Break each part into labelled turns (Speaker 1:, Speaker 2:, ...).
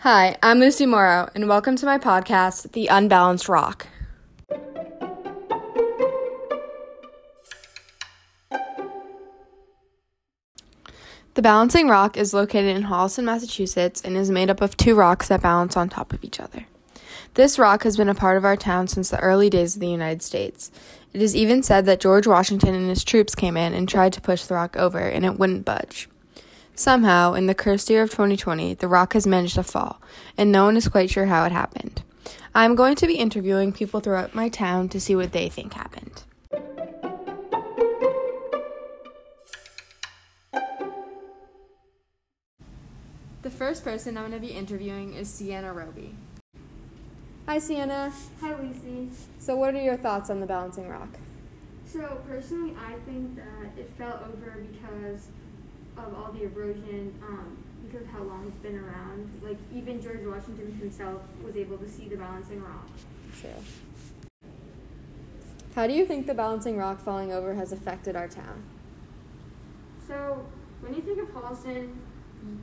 Speaker 1: Hi, I'm Lucy Morrow, and welcome to my podcast, The Unbalanced Rock. The Balancing Rock is located in Holliston, Massachusetts, and is made up of two rocks that balance on top of each other. This rock has been a part of our town since the early days of the United States. It is even said that George Washington and his troops came in and tried to push the rock over, and it wouldn't budge. Somehow, in the cursed year of 2020, the rock has managed to fall, and no one is quite sure how it happened. I'm going to be interviewing people throughout my town to see what they think happened. The first person I'm going to be interviewing is Sienna Roby. Hi, Sienna.
Speaker 2: Hi, Lucy.
Speaker 1: So, what are your thoughts on the balancing rock?
Speaker 2: So, personally, I think that it fell over because of all the erosion, um, because of how long it's been around. Like, even George Washington himself was able to see the balancing rock.
Speaker 1: True. How do you think the balancing rock falling over has affected our town?
Speaker 2: So, when you think of Holliston,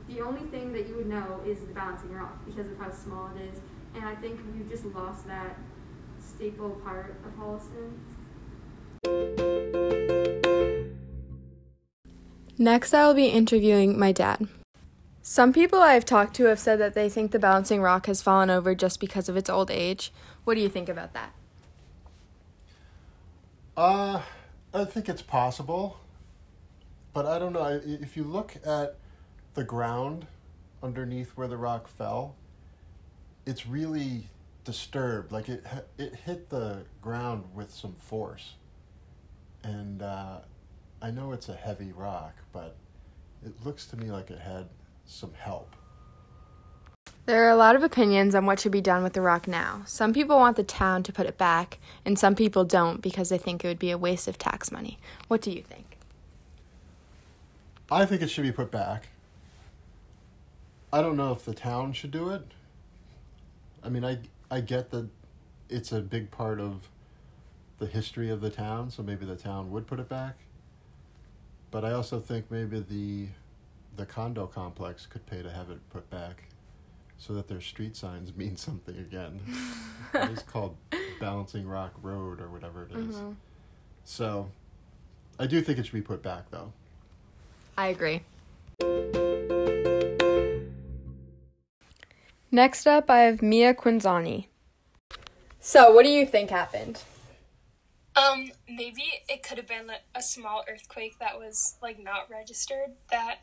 Speaker 2: the only thing that you would know is the balancing rock because of how small it is. And I think we've just lost that staple part of Holliston.
Speaker 1: Next, I will be interviewing my dad. Some people I have talked to have said that they think the balancing rock has fallen over just because of its old age. What do you think about that?
Speaker 3: Uh, I think it's possible, but I don't know. If you look at the ground underneath where the rock fell, it's really disturbed. Like it, it hit the ground with some force, and uh, I know it's a heavy rock, but it looks to me like it had some help.
Speaker 1: There are a lot of opinions on what should be done with the rock now. Some people want the town to put it back, and some people don't because they think it would be a waste of tax money. What do you think?
Speaker 3: I think it should be put back. I don't know if the town should do it. I mean, I I get that it's a big part of the history of the town, so maybe the town would put it back. But I also think maybe the the condo complex could pay to have it put back so that their street signs mean something again. it's called Balancing Rock Road or whatever it is. Mm-hmm. So I do think it should be put back though.
Speaker 1: I agree. Next up, I have Mia Quinzani. So, what do you think happened?
Speaker 4: Um, maybe it could have been a small earthquake that was like not registered that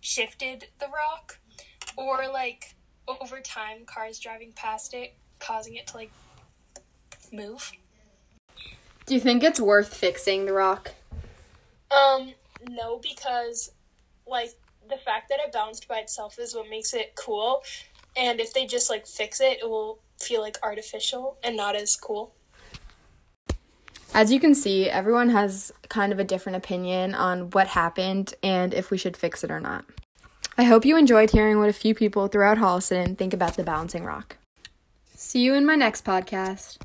Speaker 4: shifted the rock, or like over time, cars driving past it causing it to like move.
Speaker 1: Do you think it's worth fixing the rock?
Speaker 4: Um, no, because like the fact that it bounced by itself is what makes it cool, and if they just like fix it, it will feel like artificial and not as cool.
Speaker 1: As you can see, everyone has kind of a different opinion on what happened and if we should fix it or not. I hope you enjoyed hearing what a few people throughout Holliston think about the balancing rock. See you in my next podcast.